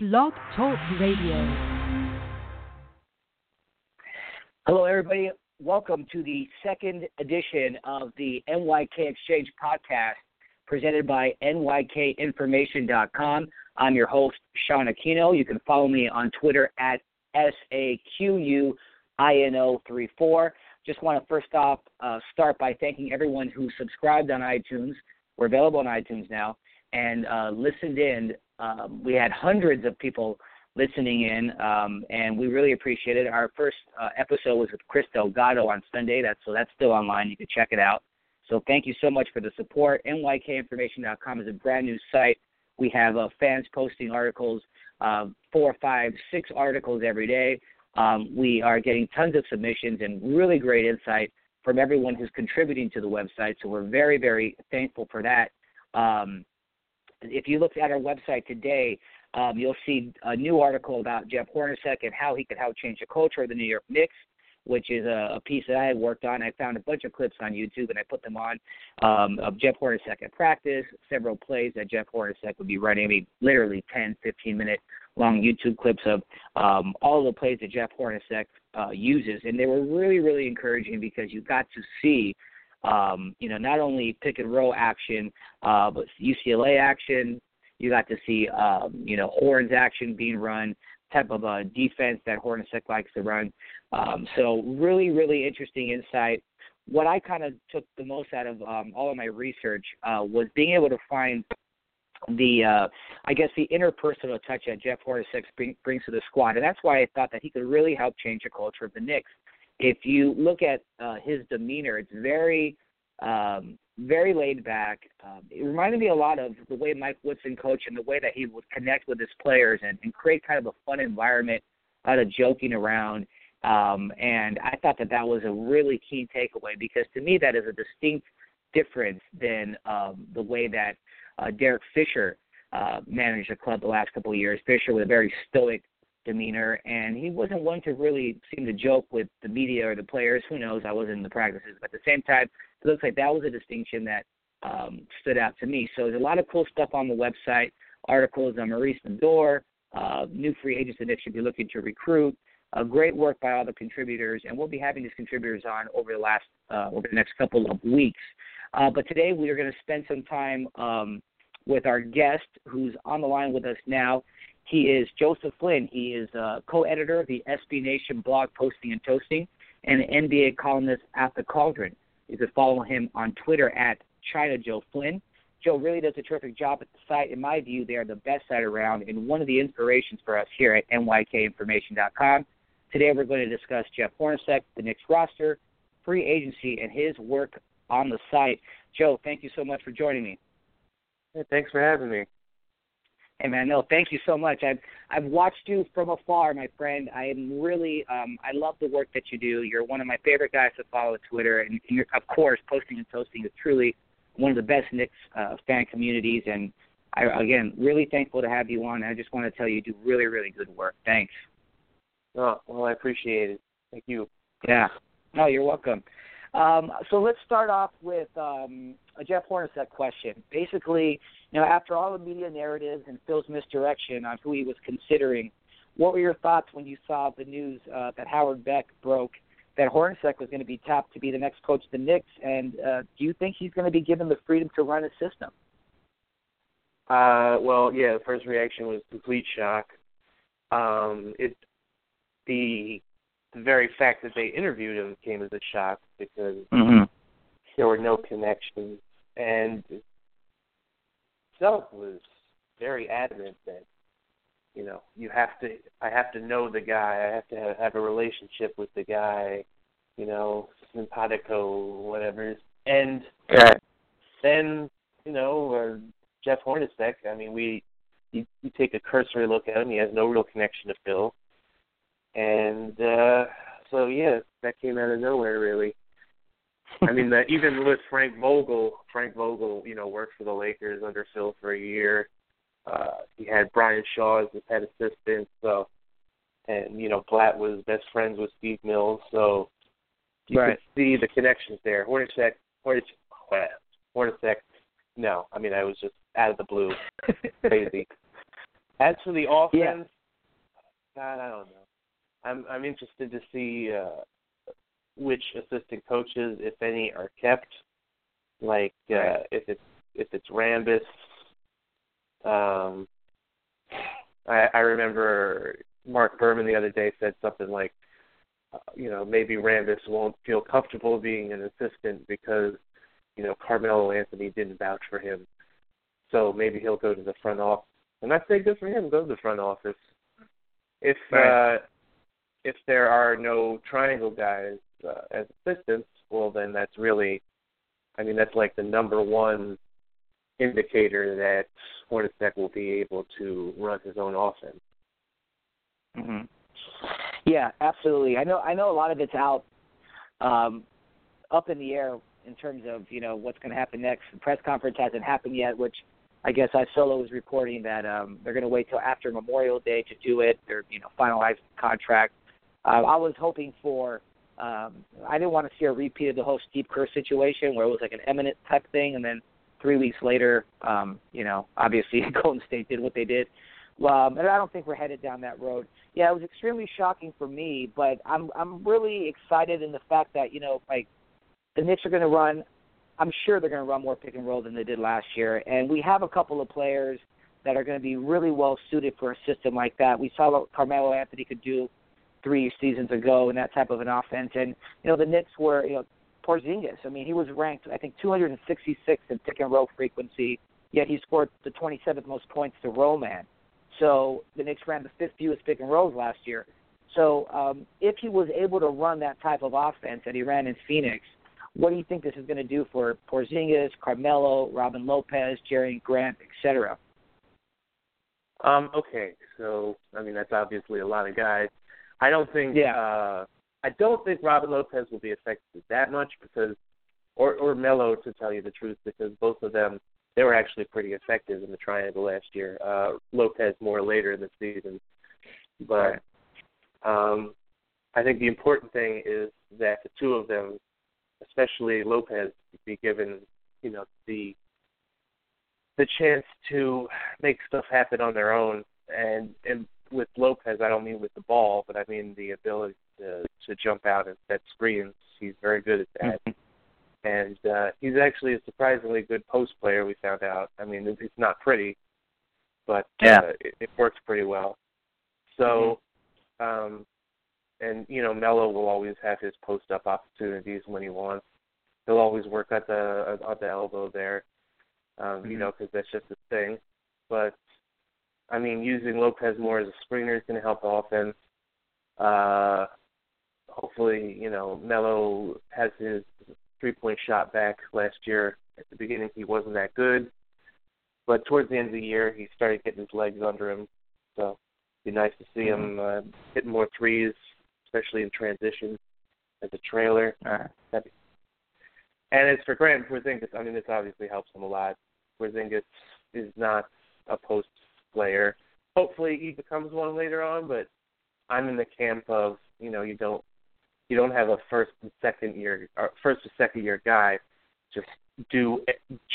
Blog Talk Radio. Hello, everybody. Welcome to the second edition of the NYK Exchange podcast presented by NYKInformation.com. I'm your host, Sean Aquino. You can follow me on Twitter at SAQUINO34. Just want to first off uh, start by thanking everyone who subscribed on iTunes. We're available on iTunes now and uh, listened in. Um, we had hundreds of people listening in, um, and we really appreciate it. Our first uh, episode was with Chris Delgado on Sunday. That's so that's still online. You can check it out. So thank you so much for the support. NYKInformation.com is a brand new site. We have uh, fans posting articles, uh, four, five, six articles every day. Um, we are getting tons of submissions and really great insight from everyone who's contributing to the website. So we're very, very thankful for that. Um, if you look at our website today, um, you'll see a new article about Jeff Hornacek and how he could help change the culture of the New York Knicks, which is a, a piece that I worked on. I found a bunch of clips on YouTube and I put them on um, of Jeff Hornacek at practice, several plays that Jeff Hornacek would be running. I mean, literally 10, 15 minute long YouTube clips of um, all the plays that Jeff Hornacek uh, uses, and they were really, really encouraging because you got to see um, you know, not only pick and roll action, uh, but UCLA action. You got to see, um, you know, horns action being run, type of uh, defense that Hornacek likes to run. Um, so really, really interesting insight. What I kind of took the most out of um, all of my research uh, was being able to find the, uh, I guess, the interpersonal touch that Jeff Hornacek bring, brings to the squad, and that's why I thought that he could really help change the culture of the Knicks if you look at uh, his demeanor, it's very, um, very laid back. Um, it reminded me a lot of the way Mike Woodson coached and the way that he would connect with his players and, and create kind of a fun environment out of joking around. Um, and I thought that that was a really key takeaway because to me that is a distinct difference than um, the way that uh, Derek Fisher uh, managed the club the last couple of years. Fisher was a very stoic demeanor, and he wasn't one to really seem to joke with the media or the players. Who knows? I wasn't in the practices, but at the same time, it looks like that was a distinction that um, stood out to me. So there's a lot of cool stuff on the website. Articles on Maurice Ndour, uh, new free agents that should be looking to recruit. Uh, great work by all the contributors, and we'll be having these contributors on over the last uh, over the next couple of weeks. Uh, but today we are going to spend some time um, with our guest, who's on the line with us now. He is Joseph Flynn. He is a co-editor of the SB Nation blog Posting and Toasting and an NBA columnist at the Cauldron. You can follow him on Twitter at China Joe Flynn. Joe really does a terrific job at the site. In my view, they are the best site around and one of the inspirations for us here at NYKInformation.com. Today we're going to discuss Jeff Hornacek, the Knicks roster, free agency, and his work on the site. Joe, thank you so much for joining me. Hey, thanks for having me. Hey man, no, thank you so much. I've I've watched you from afar, my friend. I am really um I love the work that you do. You're one of my favorite guys to follow on Twitter, and, and you're of course posting and toasting is truly one of the best Knicks uh, fan communities. And I again really thankful to have you on. I just want to tell you, you do really really good work. Thanks. Oh well, I appreciate it. Thank you. Yeah. No, you're welcome. Um, so let's start off with um, a Jeff Hornacek question. Basically, you know, after all the media narratives and Phil's misdirection on who he was considering, what were your thoughts when you saw the news uh, that Howard Beck broke that Hornacek was going to be tapped to be the next coach of the Knicks? And uh, do you think he's going to be given the freedom to run his system? Uh, well, yeah. The first reaction was complete shock. Um, it the the very fact that they interviewed him came as a shock because mm-hmm. there were no connections, and Self was very adamant that you know you have to I have to know the guy, I have to have, have a relationship with the guy, you know, simpatico, whatever. And right. then you know uh, Jeff Hornacek. I mean, we you, you take a cursory look at him. He has no real connection to Phil and uh so yeah, that came out of nowhere really. I mean, that even with Frank Vogel, Frank Vogel, you know, worked for the Lakers under Phil for a year. Uh, he had Brian Shaw as his head assistant, so and you know, Blatt was best friends with Steve Mills, so you right. could see the connections there. Hornacek, Hornacek, Hornacek. No, I mean, I was just out of the blue, crazy. As for the offense, yeah. God, I don't know. I'm I'm interested to see uh, which assistant coaches, if any, are kept. Like uh, if it's if it's Rambis. Um, I, I remember Marc Berman the other day said something like, uh, you know, maybe Rambis won't feel comfortable being an assistant because, you know, Carmelo Anthony didn't vouch for him. So maybe he'll go to the front office. And I say good for him, go to the front office. If right. uh if there are no triangle guys uh, as assistants, well then that's really I mean that's like the number one indicator that Hornacek will be able to run his own offense. Mm-hmm. Yeah, absolutely. I know. I know a lot of it's out, um, up in the air in terms of you know what's going to happen next. The press conference hasn't happened yet, which I guess Isola was reporting that um, they're going to wait till after Memorial Day to do it. They're you know finalize the contract. Uh, I was hoping for. Um, I didn't want to see a repeat of the whole Steve Kerr situation where it was like an eminent type thing, and then three weeks later, um, you know, obviously Golden State did what they did. Um, and I don't think we're headed down that road. Yeah, it was extremely shocking for me, but I'm I'm really excited in the fact that you know like the Knicks are going to run. I'm sure they're going to run more pick and roll than they did last year, and we have a couple of players that are going to be really well suited for a system like that. We saw what Carmelo Anthony could do three seasons ago in that type of an offense, and you know the Knicks were you know Porzingis. I mean, he was ranked, I think, 266 in pick and roll frequency, yet he scored the 27th most points to roll man. So the Knicks ran the fifth fewest pick and rolls last year. So um, if he was able to run that type of offense that he ran in Phoenix, what do you think this is going to do for Porzingis, Carmelo, Robin Lopez, Jerian Grant, etc.? Um, okay, so I mean that's obviously a lot of guys. I don't think yeah. uh I don't think Robin Lopez will be affected that much because, or or Melo to tell you the truth, because both of them they were actually pretty effective in the triangle last year. Uh, Lopez more later in the season, but um, I think the important thing is that the two of them, especially Lopez, be given you know the the chance to make stuff happen on their own and and with Lopez I don't mean with the ball but I mean the ability to to jump out and set screens. He's very good at that. Mm-hmm. And uh, he's actually a surprisingly good post player. We found out. I mean, it's not pretty, but yeah. uh, it, it works pretty well. So, mm-hmm. um, and you know, Melo will always have his post up opportunities when he wants. He'll always work at the at the elbow there, um, mm-hmm. you know, because that's just his thing. But I mean, using Lopez more as a screener is going to help the offense. Uh, hopefully, you know, Melo has his three point shot back last year. At the beginning, he wasn't that good, but towards the end of the year, he started getting his legs under him. So, it'd be nice to see mm-hmm. him uh, hitting more threes, especially in transition as a trailer. Uh-huh. And as for Grant Porzingis, I mean, this obviously helps him a lot. Porzingis is not a post player. Hopefully, he becomes one later on, but I'm in the camp of you know you don't you don't have a first and second year or first or second year guy just do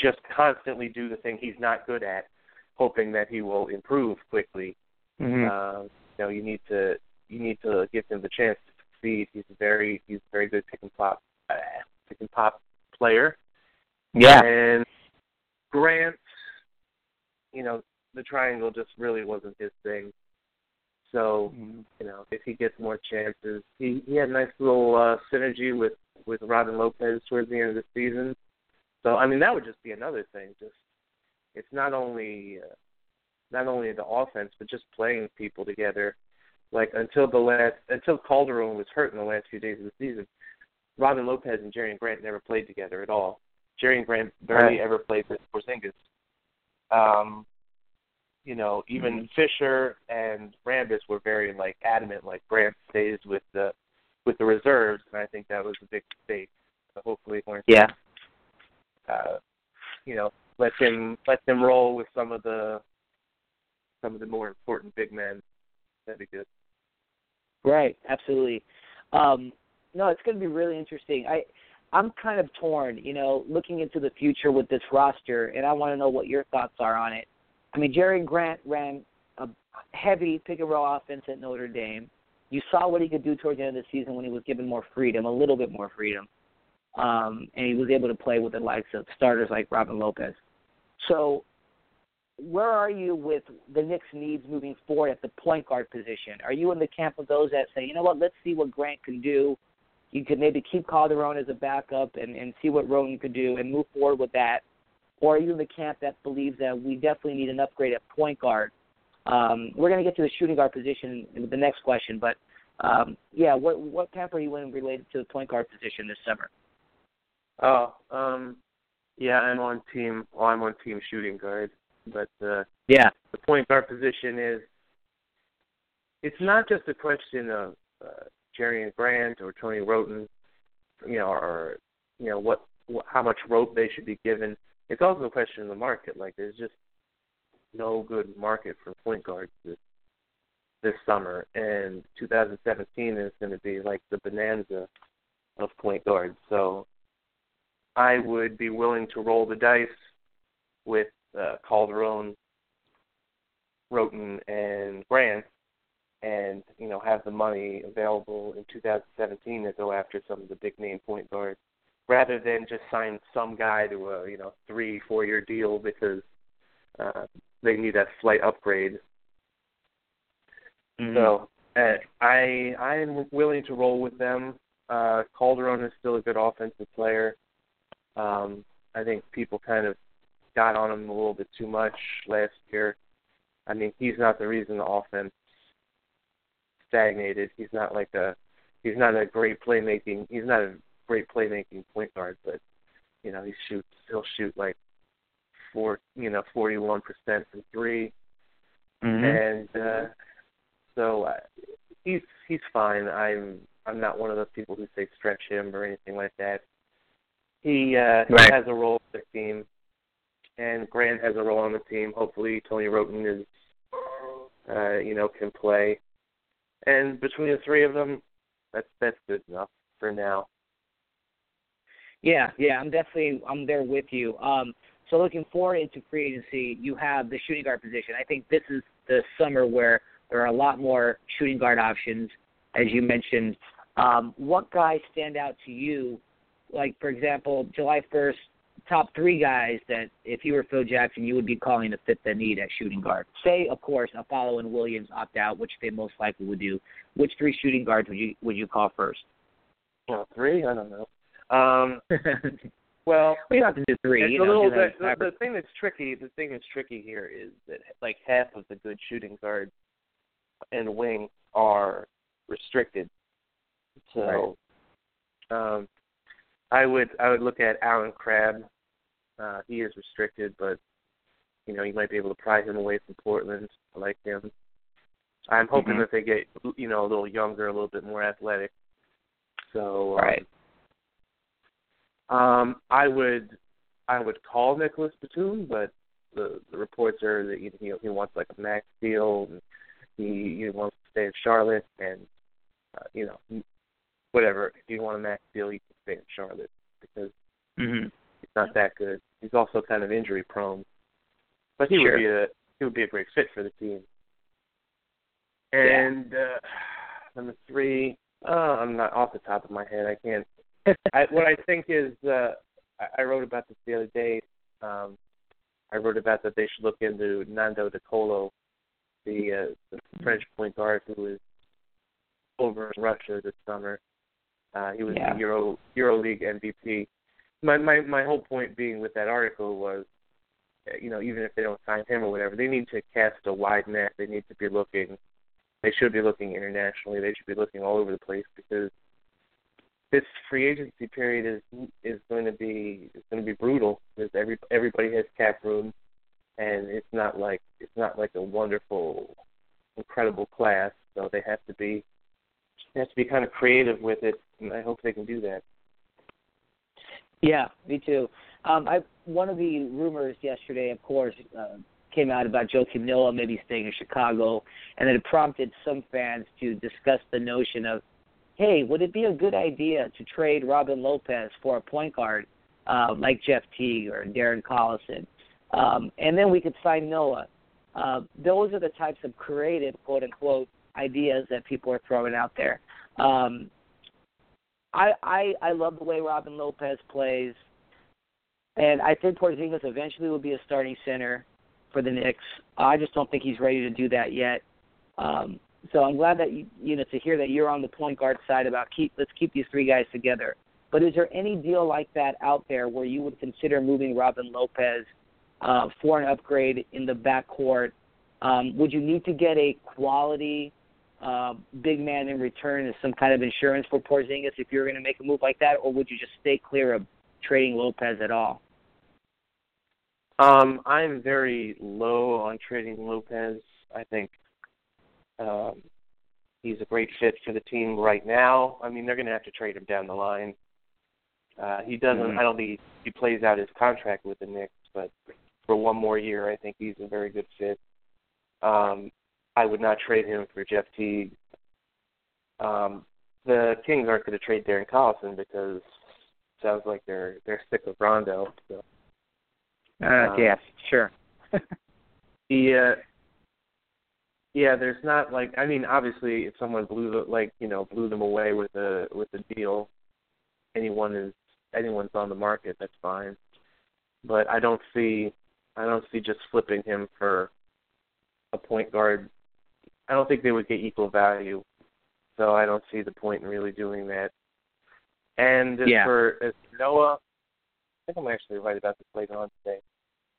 just constantly do the thing he's not good at, hoping that he will improve quickly. Mm-hmm. Uh, you know, you need to you need to give him the chance to succeed. He's a very he's a very good pick and pop uh, pick and pop player. Yeah. And Grant, you know, the triangle just really wasn't his thing. So mm-hmm. you know, if he gets more chances, he he had a nice little uh, synergy with with Robin Lopez towards the end of the season. So I mean, that would just be another thing. Just it's not only uh, not only the offense, but just playing people together. Like until the last until Calderon was hurt in the last few days of the season, Robin Lopez and Jerian Grant never played together at all. Jerian Grant barely right. ever played with Porzingis. Um, you know, even mm-hmm. Fisher and Rambis were very like adamant, like Grant stays with the with the reserves, and I think that was a big mistake. So hopefully, Hornets, yeah, uh, you know, let him let them roll with some of the some of the more important big men. That'd be good. Right, absolutely. Um, no, it's going to be really interesting. I I'm kind of torn, you know, looking into the future with this roster, and I want to know what your thoughts are on it. I mean, Jerian Grant ran a heavy pick and roll offense at Notre Dame. You saw what he could do towards the end of the season when he was given more freedom, a little bit more freedom, um, and he was able to play with the likes of starters like Robin Lopez. So, where are you with the Knicks' needs moving forward at the point guard position? Are you in the camp of those that say, you know what, let's see what Grant can do? You could maybe keep Calderon as a backup and, and see what Wroten could do and move forward with that. Or are you in the camp that believes that we definitely need an upgrade at point guard? Um, we're going to get to the shooting guard position in the next question, but um, yeah, what what camp are you in related to the point guard position this summer? Oh, um, yeah, I'm on team. Well, I'm on team shooting guard, but uh, yeah, the point guard position is. It's not just a question of uh, Jerian Grant or Tony Wroten, you know, or you know what, what how much rope they should be given. It's also a question of the market. Like there's just no good market for point guards this this summer, and 2017 is going to be like the bonanza of point guards. So I would be willing to roll the dice with uh, Calderon, Wroten, and Grant, and you know have the money available in 2017 to go after some of the big name point guards, rather than just sign some guy to a you know three four year deal because uh, they need that slight upgrade. Mm-hmm. So uh, I I am willing to roll with them. Uh, Calderon is still a good offensive player. Um, I think people kind of got on him a little bit too much last year. I mean, he's not the reason the offense stagnated. He's not like a he's not a great playmaking he's not a great playmaking point guard, but you know, he shoots he'll shoot like four you know, forty one percent from 3 mm-hmm. And uh so uh, he's he's fine. I'm I'm not one of those people who say stretch him or anything like that. He uh, right. has a role on the team, and Grant has a role on the team. Hopefully, Tony Wroten is, uh, you know, can play, and between the three of them, that's that's good enough for now. Yeah, yeah, I'm definitely I'm there with you. Um, so looking forward into free agency, you have the shooting guard position. I think this is the summer where there are a lot more shooting guard options, as you mentioned. Um, what guys stand out to you like for example, July 1st, top three guys that if you were Phil Jackson, you would be calling to fit the need at shooting guard. Say, of course, Afflalo and Williams opt out, which they most likely would do. Which three shooting guards would you would you call first? Well, three? I don't know. Um, well, we have to do three. You know, little that The, the thing that's tricky. The thing that's tricky here is that like half of the good shooting guards and wing are restricted. So, Right. um, I would I would look at Allen Crabbe. Uh, he is restricted, but you know you might be able to pry him away from Portland. I like him. I'm hoping Mhm. that they get you know a little younger, a little bit more athletic. So um, Right. Um, I would I would call Nicholas Batum, but the the reports are that he he, he wants like a max deal. And he he wants to stay in Charlotte, and uh, you know whatever. If you want a max deal, you can stay in Charlotte because Mhm. he's not that good. He's also kind of injury prone, but he Sure. would be a he would be a great fit for the team. And uh, number three, uh, I'm not off the top of my head. I can't. I, what I think is, uh, I, I wrote about this the other day. Um, I wrote about that they should look into Nando De Colo, the, uh, the French point guard who was over in Russia this summer. Uh, he was Yeah. the Euro EuroLeague MVP. My my my whole point being with that article was, uh, you know, even if they don't sign him or whatever, they need to cast a wide net. They need to be looking. They should be looking internationally. They should be looking all over the place because this free agency period is is going to be is going to be brutal because every everybody has cap room, and it's not like it's not like a wonderful, incredible class. So they have to be they have to be kind of creative with it, and I hope they can do that. Yeah, me too. Um, I one of the rumors yesterday, of course, uh, came out about Joakim Noah maybe staying in Chicago, and it prompted some fans to discuss the notion of, hey, would it be a good idea to trade Robin Lopez for a point guard uh, like Jeff Teague or Darren Collison, um, and then we could sign Noah. Uh, those are the types of creative, quote unquote, ideas that people are throwing out there. Um, I, I I love the way Robin Lopez plays, and I think Porzingis eventually will be a starting center for the Knicks. I just don't think he's ready to do that yet. Um, so I'm glad that you, you know to hear that you're on the point guard side about keep let's keep these three guys together. But is there any deal like that out there where you would consider moving Robin Lopez uh, for an upgrade in the backcourt? Um, would you need to get a quality uh, big man in return as some kind of insurance for Porzingis if you're going to make a move like that, or would you just stay clear of trading Lopez at all? Um, I'm very low on trading Lopez. I think um, he's a great fit for the team right now. I mean, they're going to have to trade him down the line. Uh, he doesn't. Mm-hmm. I don't think he, he plays out his contract with the Knicks, but for one more year, I think he's a very good fit. Um, I would not trade him for Jeff Teague. Um, the Kings aren't going to trade Darren Collison because it sounds like they're they're sick of Rondo. So. Uh, um, yeah, sure. the uh, yeah, there's not like I mean, obviously, if someone blew the, like you know blew them away with a with a deal, anyone is anyone's on the market. That's fine, but I don't see I don't see just flipping him for a point guard. I don't think they would get equal value, so I don't see the point in really doing that. And as yeah. for as Noah, I think I'm actually right about this later on today.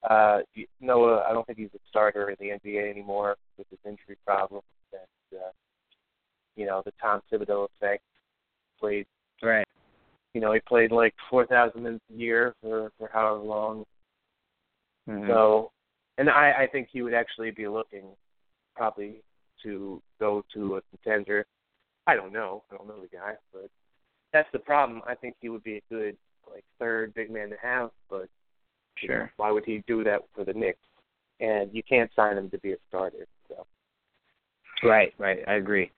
Uh, Noah, I don't think he's a starter in the NBA anymore with his injury problem. And, uh, you know, the Tom Thibodeau effect played. Right. You know, he played like 4,000 minutes a year for, for however long. Mm-hmm. So, and I, I think he would actually be looking probably to go to a contender. I don't know. I don't know the guy, but that's the problem. I think he would be a good like third big man to have, but Sure. Why would he do that for the Knicks? And you can't sign him to be a starter. So. Right, right. I agree.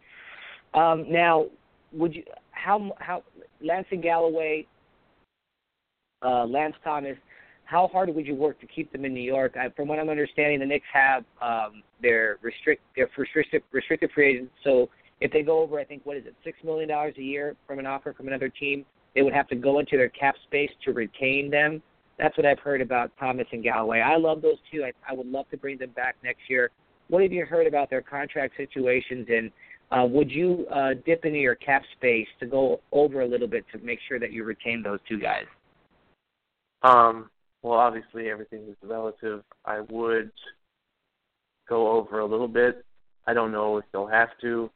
Um, now, would you how how Langston Galloway, uh, Lance Thomas, how hard would you work to keep them in New York? I, from what I'm understanding, the Knicks have um, their restrict their restricted restricted free agents. So if they go over, I think what is it, six million dollars a year from an offer from another team, they would have to go into their cap space to retain them. That's what I've heard about Thomas and Galloway. I love those two. I, I would love to bring them back next year. What have you heard about their contract situations, and uh, would you uh, dip into your cap space to go over a little bit to make sure that you retain those two guys? Um, well, obviously everything is relative. I would go over a little bit. I don't know if they'll have to.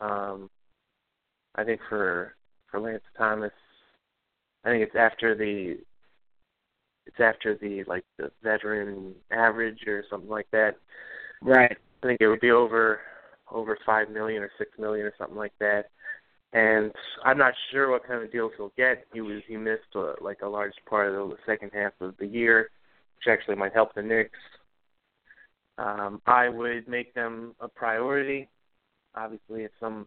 Um, I think for for Lance Thomas, I think it's after the it's after the like the veteran average or something like that. Right. I think it would be over over five million or six million or something like that. And I'm not sure what kind of deals he'll get. He was he missed uh, like a large part of the second half of the year, which actually might help the Knicks. Um, I would make them a priority. Obviously, if some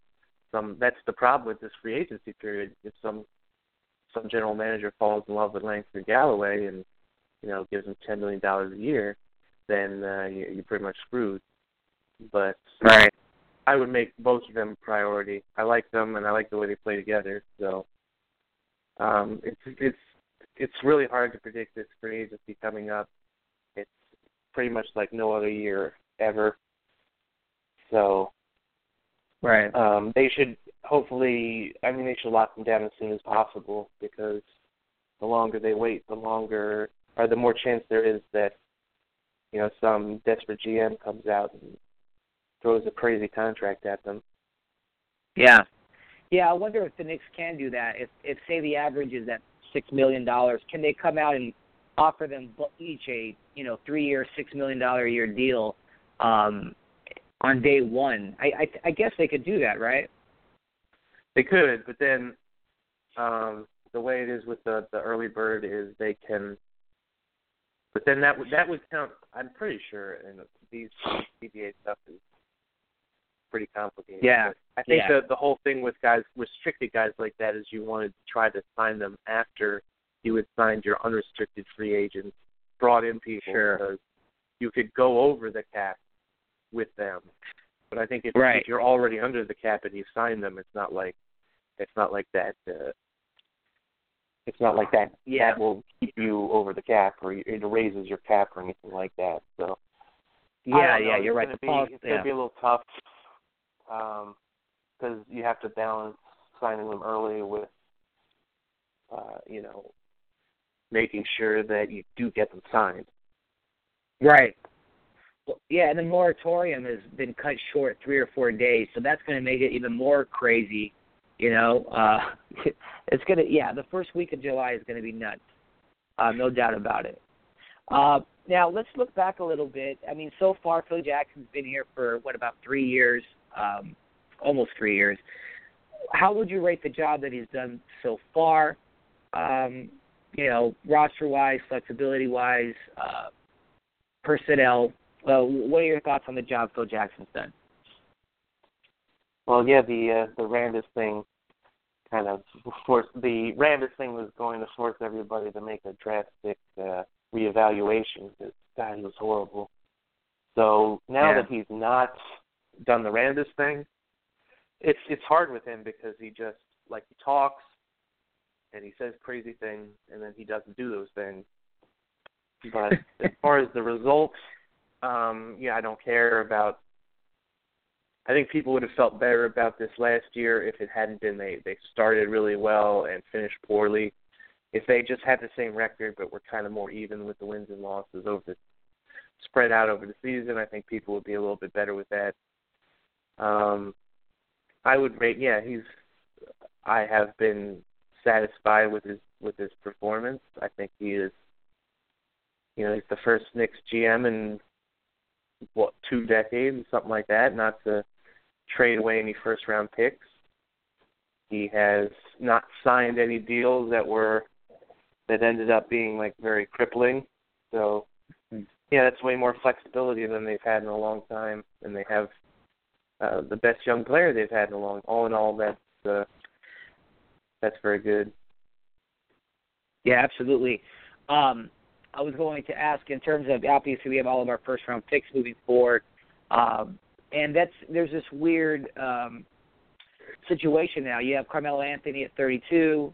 some that's the problem with this free agency period. If some some general manager falls in love with Langston Galloway and you know gives him ten million dollars a year, then uh, you, you're pretty much screwed. But right, I would make both of them a priority. I like them and I like the way they play together. So um, it's it's it's really hard to predict this free agency coming up. It's pretty much like no other year ever. So right, um, they should hopefully. I mean, they should lock them down as soon as possible because the longer they wait, the longer or the more chance there is that you know some desperate GM comes out and throws a crazy contract at them. Yeah, yeah. I wonder if the Knicks can do that. If if say the average is at six million dollars, can they come out and offer them each a you know three year six million dollar a year deal um, on day one? I, I I guess they could do that, right? They could, but then um, the way it is with the the early bird is they can but then that would that would count. I'm pretty sure, and these CBA stuff is pretty complicated. Yeah, but I think yeah. the the whole thing with guys restricted guys like that is you wanted to try to sign them after you had signed your unrestricted free agents, brought in people sure. because you could go over the cap with them. But I think if, right. if you're already under the cap and you sign them, it's not like it's not like that. Uh, it's not like that. Yeah. That will keep you over the cap, or it raises your cap, or anything like that. So Yeah, yeah, you're right. Be, pol- it's yeah. gonna be a little tough because you have to balance signing them early with, uh, you know, making sure that you do get them signed. Right. Well, yeah, and the moratorium has been cut short three or four days, so that's going to make it even more crazy. You know, uh, it's gonna. Yeah, the first week of July is to be nuts. Uh, no doubt about it. Uh, now let's look back a little bit. I mean, so far Phil Jackson's been here for what about three years, um, almost three years. How would you rate the job that he's done so far? Um, you know, roster wise, flexibility wise, uh, personnel. Well, what are your thoughts on the job Phil Jackson's done? Well, yeah, the uh, the Rambis thing kind of forced the Rambis thing was going to force everybody to make a drastic uh, reevaluation because God, he was horrible. So now Yeah. that he's not done the Rambis thing, it's it's hard with him because he just like he talks and he says crazy things and then he doesn't do those things. But as far as the results, um, yeah, I don't care about I think people would have felt better about this last year if it hadn't been they they started really well and finished poorly. If they just had the same record but were kind of more even with the wins and losses over the spread out over the season, I think people would be a little bit better with that. Um I would rate yeah, he's I have been satisfied with his with his performance. I think he is you know, he's the first Knicks GM in what, two decades, something like that, not to trade away any first round picks. He has not signed any deals that were that ended up being like very crippling. So yeah, that's way more flexibility than they've had in a long time, and they have uh, the best young player they've had in a long. All in all, that's uh, that's very good. Yeah, absolutely. Um, I was going to ask in terms of obviously we have all of our first round picks moving forward, um, and that's there's this weird um, situation now. You have Carmelo Anthony at 32,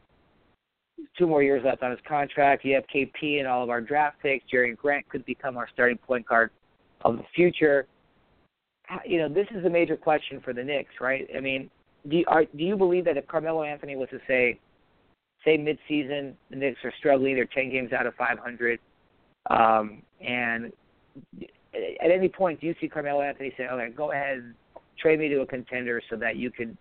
two more years left on his contract. You have KP and all of our draft picks. Jerian Grant could become our starting point guard of the future. You know, this is a major question for the Knicks, right? I mean, do you, are, do you believe that if Carmelo Anthony was to say, say mid-season, the Knicks are struggling, they're 10 games out of 500, um, and at any point, do you see Carmelo Anthony say, "Okay, go ahead, trade me to a contender so that you can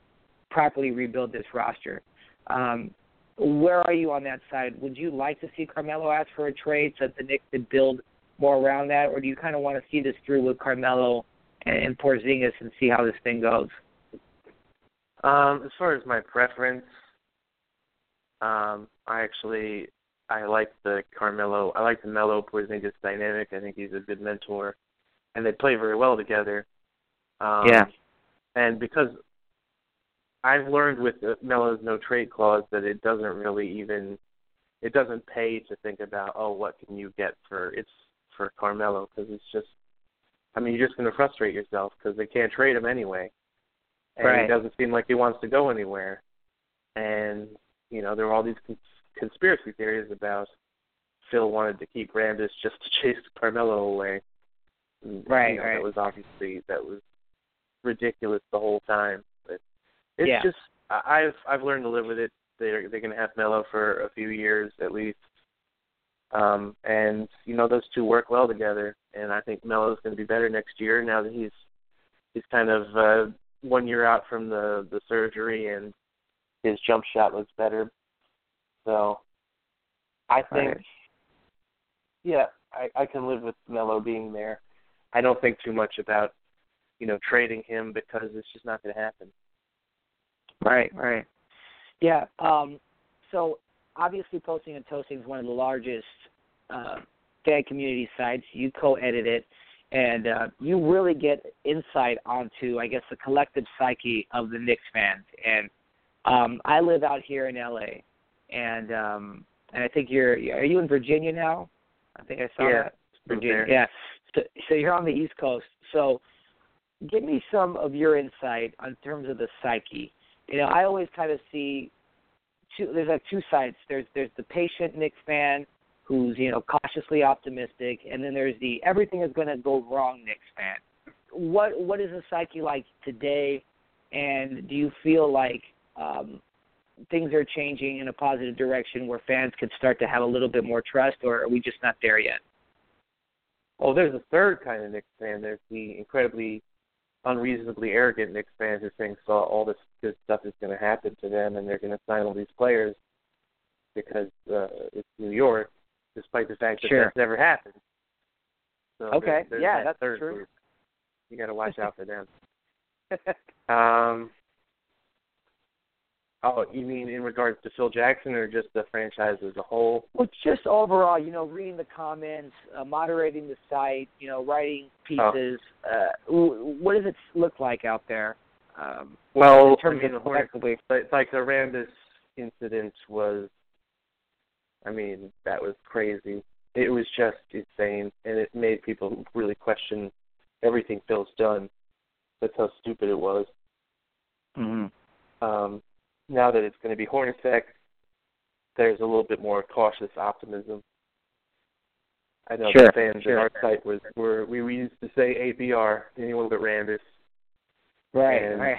properly rebuild this roster"? Um, where are you on that side? Would you like to see Carmelo ask for a trade so that the Knicks could build more around that, or do you kind of want to see this through with Carmelo and, and Porzingis and see how this thing goes? Um, as far as my preference, um, I actually I like the Carmelo. I like the Melo Porzingis dynamic. I think he's a good mentor, and they play very well together. Um, Yeah. And because I've learned with Melo's no trade clause that it doesn't really even it doesn't pay to think about oh what can you get for it's for Carmelo because it's just I mean you're just going to frustrate yourself because they can't trade him anyway, and Right. he doesn't seem like he wants to go anywhere, and you know there were all these cons- conspiracy theories about Phil wanted to keep Rambis just to chase Carmelo away. And, Right, you know, right. That was obviously that was ridiculous the whole time, but it's Yeah. just I- I've I've learned to live with it. They're they're going to have Melo for a few years at least, um, and you know those two work well together. And I think Melo's going to be better next year now that he's he's kind of uh, one year out from the the surgery and his jump shot looks better. So I think, Right. yeah, I, I can live with Melo being there. I don't think too much about, you know, trading him because it's just not going to happen. Right, right. Yeah. Um, so obviously, Posting and Toasting is one of the largest uh, fan community sites. You co-edit it, and uh, you really get insight onto, I guess, the collective psyche of the Knicks fans. And um, I live out here in LA, and um, and I think you're are you in Virginia now? I think I saw Yeah, that. Virginia. Yeah. So, you're on the East Coast. So give me some of your insight on terms of the psyche. You know, I always kind of see two. There's like two sides. There's there's the patient Knicks fan who's you know cautiously optimistic, and then there's the everything is going to go wrong Knicks fan. What what is the psyche like today, and do you feel like um, things are changing in a positive direction where fans could start to have a little bit more trust, or are we just not there yet? Oh, there's a third kind of Knicks fan. There's the incredibly unreasonably arrogant Knicks fans who think so all this good stuff is going to happen to them and they're going to sign all these players because uh, it's New York, despite the fact that sure. that's never happened. So okay, there's, there's yeah, that that's true. Group. You got to watch out for them. um, oh, you mean in regards to Phil Jackson or just the franchise as a whole? Well, just overall, you know, reading the comments, uh, moderating the site, you know, writing Oh. pieces. Uh, w- what does it look like out there? Um, Well, in terms I mean, of the Hornets, effectively. but like the Rambis incident was, I mean, that was crazy. It was just insane, and it made people really question everything Phil's done. That's how stupid it was. Mm-hmm. Um, now that it's going to be Hornacek, there's a little bit more cautious optimism. I know Sure, the fans sure. at our site was were we, we used to say ABR, anyone but Rambis. Right, And- right.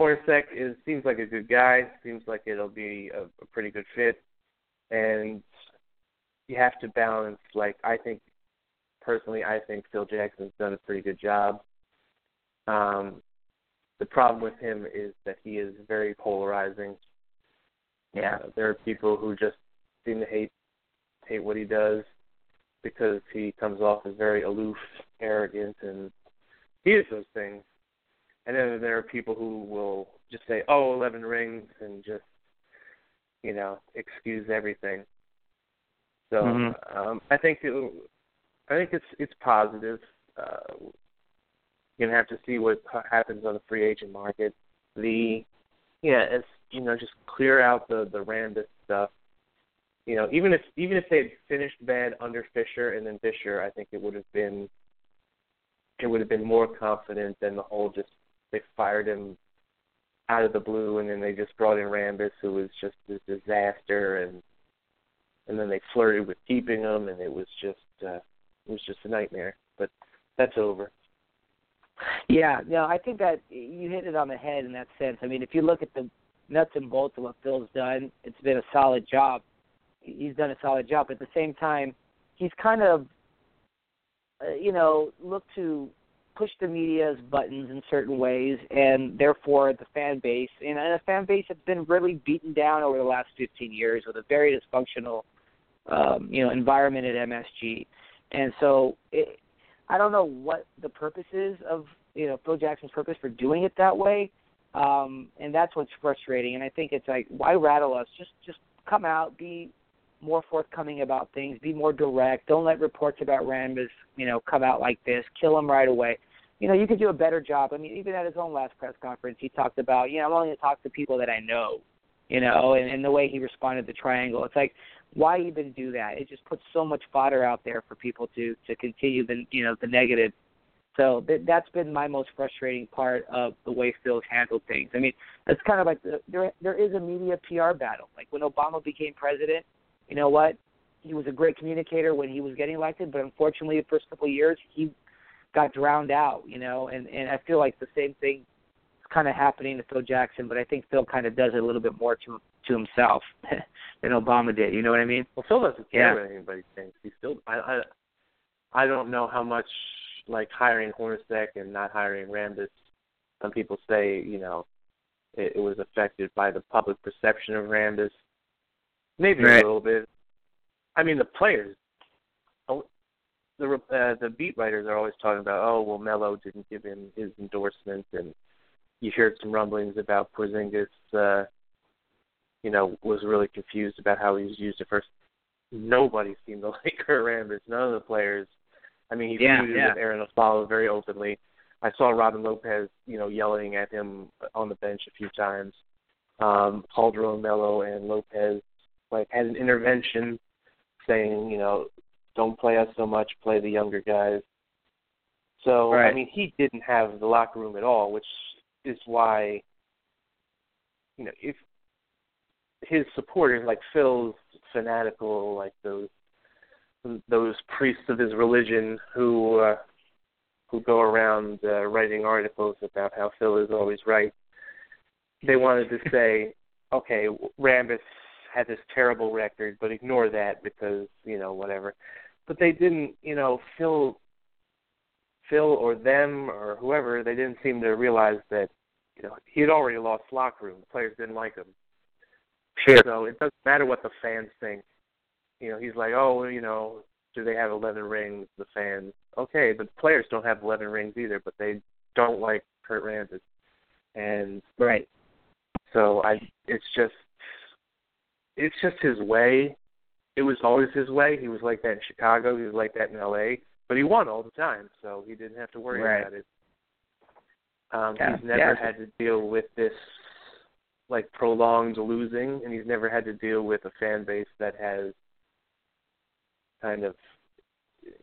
Hornacek is seems like a good guy. Seems like it'll be a, a pretty good fit, and you have to balance. Like I think, personally, I think Phil Jackson's done a pretty good job. Um, the problem with him is that he is very polarizing. Yeah. Uh, there are people who just seem to hate hate what he does because he comes off as very aloof, arrogant, and he is those things. And then there are people who will just say, "Oh, 11 rings," and just you know excuse everything. So Mhm. um, I think it, I think it's it's positive. Uh, you're gonna have to see what happens on the free agent market. The yeah, it's you know just clear out the the Rambis stuff. You know, even if even if they had finished bad under Fisher and then Fisher, I think it would have been it would have been more confident than the whole just they fired him out of the blue and then they just brought in Rambis who was just a disaster and and then they flirted with keeping him and it was just uh it was just a nightmare. But that's over. Yeah, no, I think that you hit it on the head in that sense. I mean, if you look at the nuts and bolts of what Phil's done, it's been a solid job. He's done a solid job. At the same time, he's kind of, uh, you know, looked to push the media's buttons in certain ways, and therefore the fan base, and a fan base that's been really beaten down over the last 15 years with a very dysfunctional, um, you know, environment at MSG. And so it, I don't know what the purpose is of you know Phil Jackson's purpose for doing it that way, um, and that's what's frustrating. And I think it's like why rattle us? Just just come out, be more forthcoming about things, be more direct. Don't let reports about Rambis you know come out like this. Kill him right away. You know you could do a better job. I mean even at his own last press conference, he talked about you know I'm only going to talk to people that I know. You know, and, and the way he responded to Triangle, it's like why even do that? It just puts so much fodder out there for people to to continue the you know the negative. So th- that's been my most frustrating part of the way Phil's handled things. I mean, it's kind of like the, there there is a media PR battle. Like when Obama became president, you know what? He was a great communicator when he was getting elected, but unfortunately, the first couple of years he got drowned out. You know, and and I feel like the same thing is kind of happening to Phil Jackson, but I think Phil kind of does it a little bit more to to himself than Obama did. You know what I mean? Well, Phil doesn't care Yeah. what anybody thinks. He still, I, I, I don't know how much like hiring Hornacek and not hiring Rambis. Some people say, you know, it, it was affected by the public perception of Rambis. Maybe Right. a little bit. I mean, the players, oh, the uh, the beat writers are always talking about, oh, well, Melo didn't give him his endorsement, and you heard some rumblings about Porzingis. Uh, you know, was really confused about how he was used at first. Nobody seemed to like Kurt Rambis. None of the players. I mean, he Yeah, feuded yeah. with Arron Afflalo very openly. I saw Robin Lopez, you know, yelling at him on the bench a few times. Um, Calderon, Melo, and Lopez like had an intervention saying, you know, don't play us so much, play the younger guys. So Right. I mean, he didn't have the locker room at all, which is why you know if his supporters like Phil's fanatical, like those those priests of his religion who uh, who go around uh, writing articles about how Phil is always right. They wanted to say, okay, Rambis had this terrible record, but ignore that because you know whatever. But they didn't, you know, Phil, Phil or them or whoever, they didn't seem to realize that, you know, he had already lost locker room. The players didn't like him. Sure. So it doesn't matter what the fans think. You know, he's like, oh, you know, do they have 11 rings? The fans, okay, but the players don't have 11 rings either, but they don't like Kurt Rambis, and Right. so I, it's just, it's just his way. It was always his way. He was like that in Chicago. He was like that in L.A. But he won all the time, so he didn't have to worry Right. about it. Um, Yeah, he's never yeah. had to deal with this like prolonged losing, and he's never had to deal with a fan base that has kind of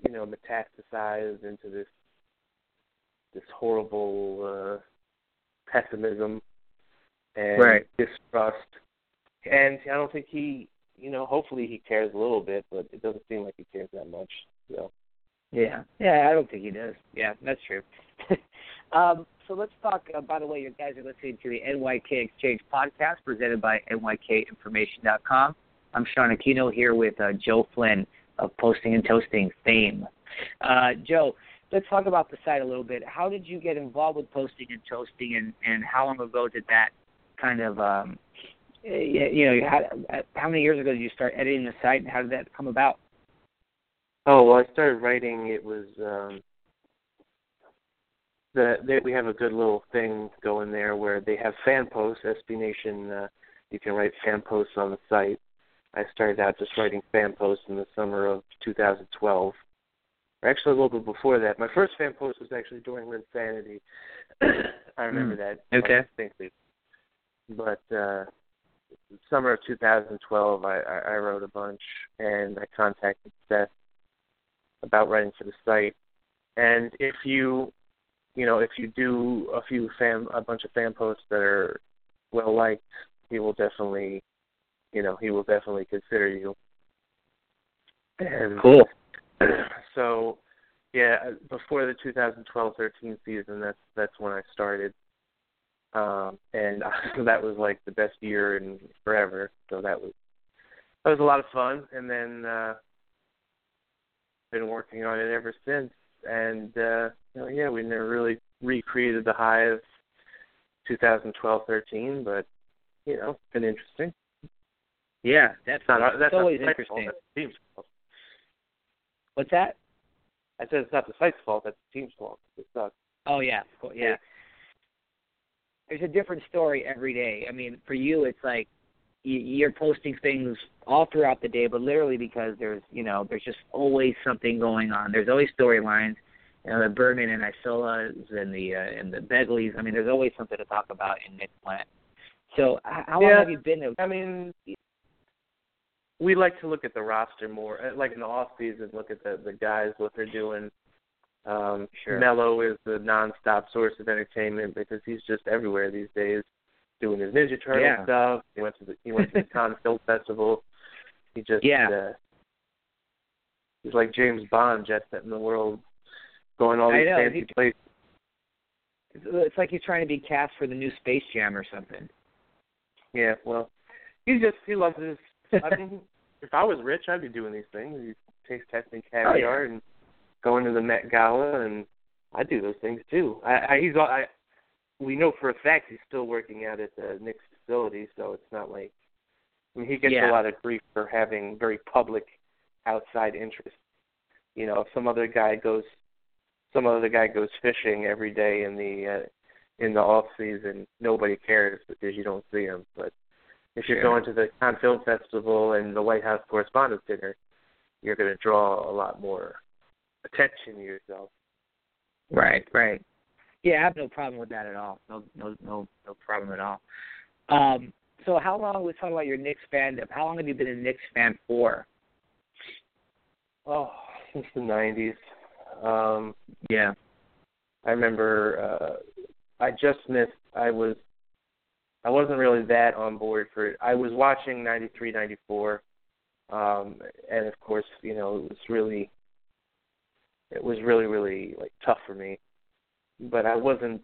you know metastasized into this this horrible uh pessimism and Right. distrust. And I don't think he you know, hopefully he cares a little bit, but it doesn't seem like he cares that much. So Yeah. Yeah, I don't think he does. Yeah, that's true. um, so let's talk. Uh, by the way, you guys are listening to the NYK Exchange podcast presented by NYKInformation.com. I'm Sean Aquino here with uh, Joe Flynn of Posting and Toasting fame. Uh, Joe, let's talk about the site a little bit. How did you get involved with Posting and Toasting, and, and how long ago did that kind of, um, eh, you know, how, how many years ago did you start editing the site, and how did that come about? Oh well, I started writing. It was um, the they, we have a good little thing going there where they have fan posts. SB Nation, uh, you can write fan posts on the site. I started out just writing fan posts in the summer of 2012. Or actually, a little bit before that. My first fan post was actually during Linsanity. I remember that quite Okay. distinctly. But uh, summer of 2012, I, I, I wrote a bunch, and I contacted Seth about writing for the site. And if you, you know, if you do a few fan, a bunch of fan posts that are well liked, he will definitely, you know, he will definitely consider you. And Cool. so, yeah, before the 2012-13 season, that's that's when I started. Um, and that was like the best year in forever. So that was that was a lot of fun. And then uh, been working on it ever since. And uh, you know, yeah, we never really recreated the high of 2012-13, but you know, it's been interesting. Yeah, that's not that's it's always not the site's fault, interesting. That's the team's fault. What's that? I said it's not the site's fault. That's the team's fault. It sucks. Oh yeah, cool, yeah. There's a different story every day. I mean, for you, it's like you- you're posting things all throughout the day, but literally because there's you know there's just always something going on. There's always storylines. You know, the Berman and Isolas and the uh, and the Begleys. I mean, there's always something to talk about in Nick Plant. So, how long Yeah. have you been? A, I mean, we like to look at the roster more, uh, like in the off season. Look at the the guys, what they're doing. Um, Sure. Melo is the nonstop source of entertainment because he's just everywhere these days, doing his Ninja Turtle Yeah. stuff. He went to the he went to the Cannes Film Festival. He just Yeah. uh, he's like James Bond, jet setting the world, going all these know, fancy he- places. it's, it's like he's trying to be cast for the new Space Jam or something. Yeah, well, he just he loves his. I mean, if I was rich, I'd be doing these things. He's taste testing caviar and going to the Met Gala, and I do those things too. I, I he's all- I. We know for a fact he's still working out at the Knicks facility, so it's not like. I mean, he gets Yeah. a lot of grief for having very public outside interests. You know, if some other guy goes, some other guy goes fishing every day in the uh, in the off season, nobody cares because you don't see him. But if you're going to the Cannes Film Festival and the White House Correspondents' Dinner, you're going to draw a lot more attention to yourself. Right, right. Yeah, I have no problem with that at all. No, no, no, no problem at all. Um, so, how long? Let's talk about your Knicks fandom. How long have you been a Knicks fan for? Oh, since the '90s. Um, Yeah. I remember uh, I just missed. I was I wasn't really that on board for it. I was watching '93, '94, um, and of course, you know, it was really it was really really like tough for me. But I wasn't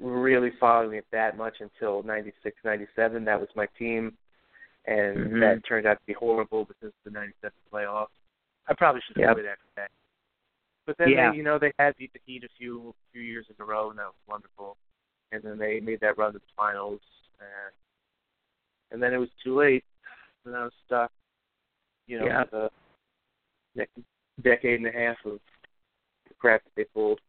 really following it that much until '96, '97. That was my team, and mm-hmm. that turned out to be horrible because of the '97 playoffs. I probably should have yep. quit after that. But then yeah. they, you know, they had beat the Heat a few few years in a row, and that was wonderful. And then they made that run to the finals, and and then it was too late, and I was stuck. You know, yeah. with a next decade and a half of the crap that they pulled.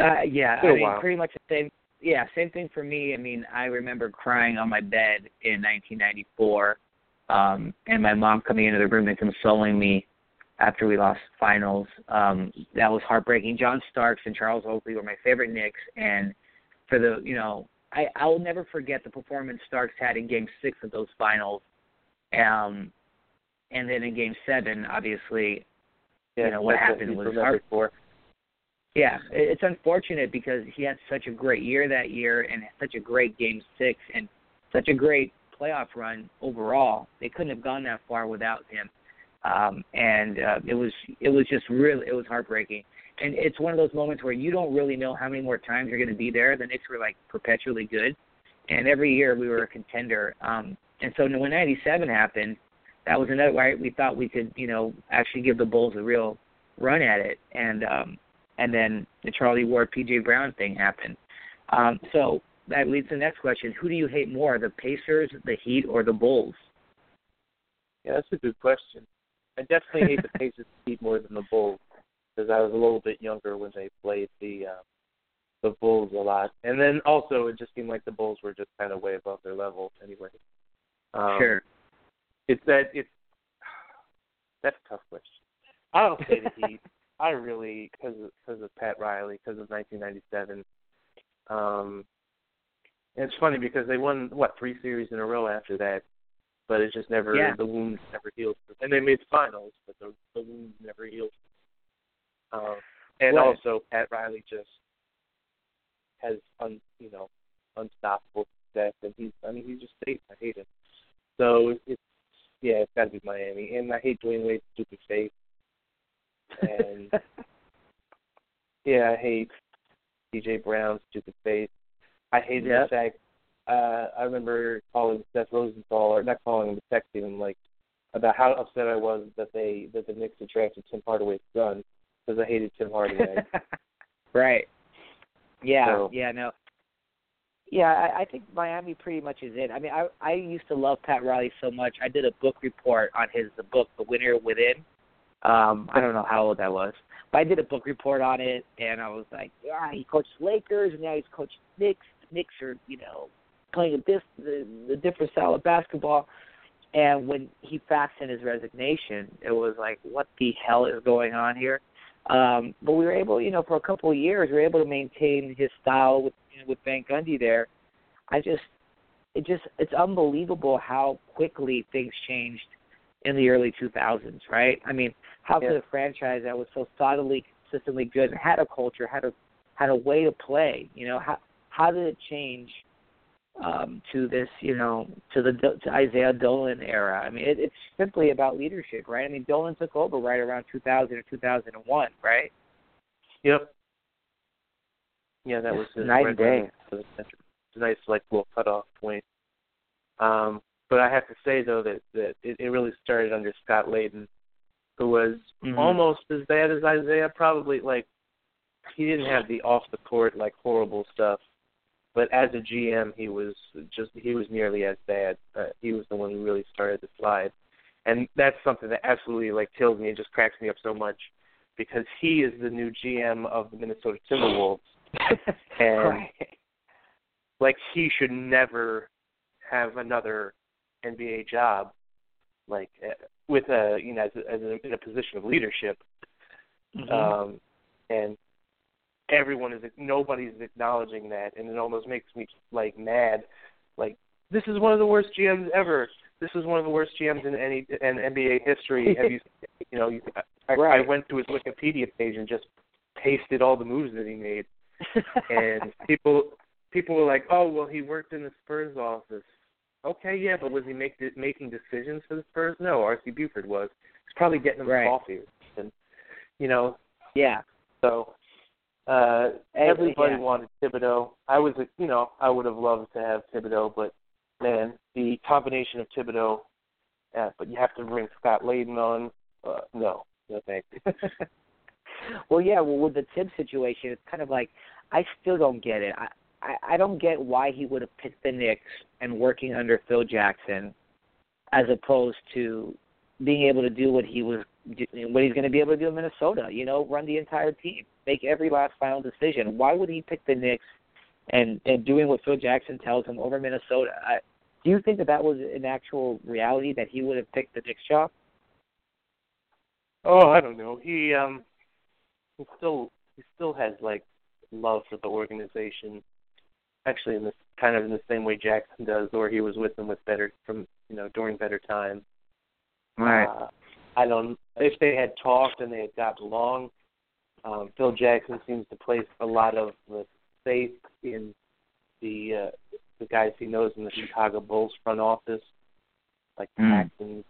Uh, yeah, I mean, while. pretty much the same. Yeah, same thing for me. I mean, I remember crying on my bed in 1994, um, and my mom coming into the room and consoling me after we lost finals. Um, that was heartbreaking. John Starks and Charles Oakley were my favorite Knicks, and for the you know, I I'll never forget the performance Starks had in Game Six of those finals. Um, and then in Game Seven, obviously, Yeah, you know what happened he's was remembered for. yeah, it's unfortunate because he had such a great year that year and such a great game six and such a great playoff run overall. They couldn't have gone that far without him. Um and uh, it was it was just really it was heartbreaking. And it's one of those moments where you don't really know how many more times you're gonna be there. The Knicks were like perpetually good. And every year we were a contender. Um and so when ninety seven happened, that was another right we thought we could, you know, actually give the Bulls a real run at it. And um and then the Charlie Ward PJ Brown thing happened. Um, so that leads to the next question: Who do you hate more, the Pacers, the Heat, or the Bulls? Yeah, that's a good question. I definitely hate the Pacers Heat more than the Bulls because I was a little bit younger when they played the uh, the Bulls a lot, and then also it just seemed like the Bulls were just kind of way above their level anyway. Um, sure. It's that it's that's a tough question. I don't say the Heat. I really because because of Pat Riley because of 1997. Um, and it's funny because they won what three series in a row after that, but it just never Yeah. the wounds never healed. And they made the finals, but the the wounds never healed. Um, and Right. also Pat Riley just has un you know unstoppable success, and he's I mean he's just safe. I hate him. So it's, it's yeah, it's got to be Miami, and I hate Dwyane Wade's stupid face. And yeah, I hate PJ Brown's stupid face. I hated Yep. the fact. Uh, I remember calling Seth Rosenthal, or not calling him, but texting him like about how upset I was that they that the Knicks attracted Tim Hardaway's son because I hated Tim Hardaway. right. Yeah. So- Yeah. No. Yeah, I, I think Miami pretty much is it. I mean, I I used to love Pat Riley so much. I did a book report on his the book The Winner Within. Um, I don't know how old I was, but I did a book report on it, and I was like, yeah, he coached Lakers, and now he's coaching Knicks. Knicks are, you know, playing a this the, the different style of basketball. And when he faxed in his resignation, it was like, what the hell is going on here? Um, but we were able, you know, for a couple of years, we were able to maintain his style with you know, with Van Gundy there. I just, it just, it's unbelievable how quickly things changed in the early 2000s, right? I mean, how could a franchise that was so solidly, consistently good, and had a culture, had a had a way to play, you know, how how did it change um, to this, you know, to the to Isiah Dolan era? I mean, it, it's simply about leadership, right? I mean, Dolan took over right around 2000 or 2001, right? Yep. Yeah, that was his Night and day. It's a nice like little cutoff point. Um, but I have to say though that that it, it really started under Scott Layden, who was Mhm. almost as bad as Isiah. Probably like he didn't have the off the court like horrible stuff, but as a GM he was just he was nearly as bad. Uh, he was the one who really started the slide, and that's something that absolutely like kills me. It just cracks me up so much because he is the new GM of the Minnesota Timberwolves. And- right. like he should never have another NBA job, like uh, with a you know as, a, as a, in a position of leadership. Mhm. Um, and everyone is nobody's acknowledging that, and it almost makes me like mad. Like this is one of the worst GMs ever. This is one of the worst GMs in any in NBA history. Have you you know you, I, I went to his Wikipedia page and just pasted all the moves that he made, and people people were like, "Oh, well, he worked in the Spurs office." Okay, yeah, but was he make, making decisions for the Spurs? No, R.C. Buford was. He's probably getting them right. coffee, and you know. Yeah. So uh everybody yeah. wanted Thibodeau. I was, you know, I would have loved to have Thibodeau, but man, the combination of Thibodeau, uh, but you have to bring Scott Layden on. Uh, no, no thanks. well, yeah. Well, with the Thibs situation, it's kind of like I still don't get it. I I, I don't get why he would have picked the Knicks and working under Phil Jackson, as opposed to being able to do what he was what he's going to be able to do in Minnesota. You know, run the entire team, make every last final decision. Why would he pick the Knicks and and doing what Phil Jackson tells him over Minnesota? I, do you think that that was an actual reality that he would have picked the Knicks job? Oh, I don't know. He um he still he still has like love for the organization. Actually, in this kind of in the same way Jackson does, or he was with them with better from you know during better times. Right. Uh, I don't. If they had talked and they had gotten along, um, Phil Jackson seems to place a lot of the faith in the uh, the guys he knows in the Chicago Bulls front office, like Mm. Paxson,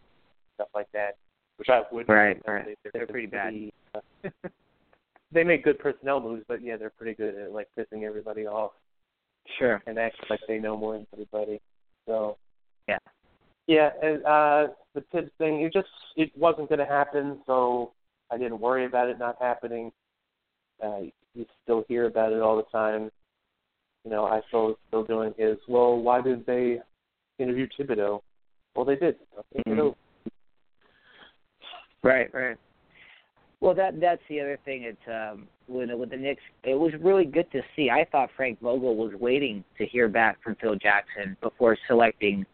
stuff like that. Which I would. Right, right. They, They're pretty bad. uh, they make good personnel moves, but yeah, they're pretty good at like pissing everybody off Sure. and act like they know more than everybody. So Yeah. yeah, and uh the Thibs thing, it just it wasn't going to happen, so I didn't worry about it not happening. Uh, you still hear about it all the time. You know, I still still doing his. Well, why did they interview Thibodeau? Well, they did. Okay, Mhm. so- Right, right. Well, that that's the other thing. It's um, when with the Knicks, it was really good to see. I thought Frank Vogel was waiting to hear back from Phil Jackson before selecting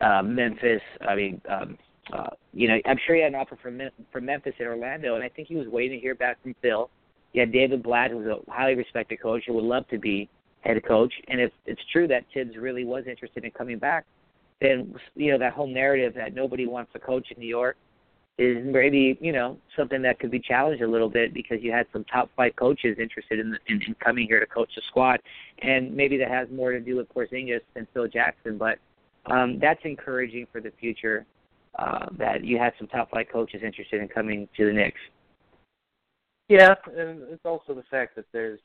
uh, Memphis. I mean, um, uh, you know, I'm sure he had an offer from from Memphis and Orlando, and I think he was waiting to hear back from Phil. You had David Blatt, who's a highly respected coach, who would love to be head coach. And if it's true that Thibs really was interested in coming back, then you know that whole narrative that nobody wants to coach in New York is maybe you know something that could be challenged a little bit because you had some top flight coaches interested in, in in coming here to coach the squad, and maybe that has more to do with Porzingis than Phil Jackson. But um, that's encouraging for the future uh, that you had some top flight coaches interested in coming to the Knicks. Yeah, and it's also the fact that there's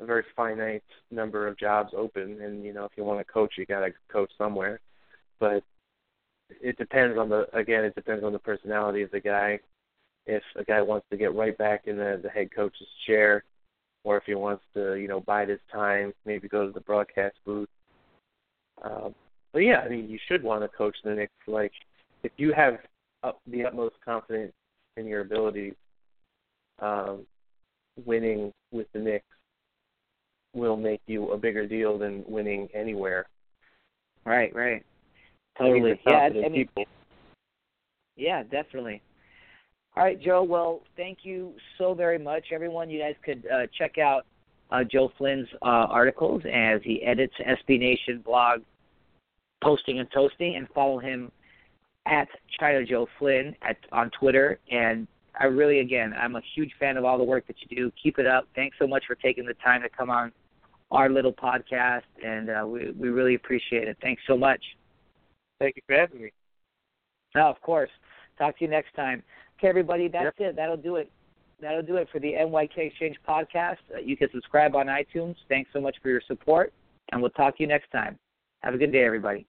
a very finite number of jobs open, and you know, if you want to coach, you got to coach somewhere. But it depends on the again, it depends on the personality of the guy. If a guy wants to get right back in the the head coach's chair, or if he wants to, you know, bide his time, maybe go to the broadcast booth. Um, but yeah, I mean, you should want to coach the Knicks. Like, if you have up, the utmost confidence in your ability, um, winning with the Knicks will make you a bigger deal than winning anywhere. Right, right. Totally. Yeah, I mean, people. Yeah, definitely. All right, Joe. Well, thank you so very much, everyone. You guys could uh, check out uh, Joe Flynn's uh, articles as he edits SB Nation blog, posting and toasting, and follow him at China Joe Flynn at on Twitter. And I really, again, I'm a huge fan of all the work that you do. Keep it up. Thanks so much for taking the time to come on our little podcast, and uh, we we really appreciate it. Thanks so much. Thank you for having me. Oh, of course. Talk to you next time. Okay, everybody, that's it. That'll do it. That'll do it for the NYK Exchange podcast. Uh, you can subscribe on iTunes. Thanks so much for your support, and we'll talk to you next time. Have a good day, everybody.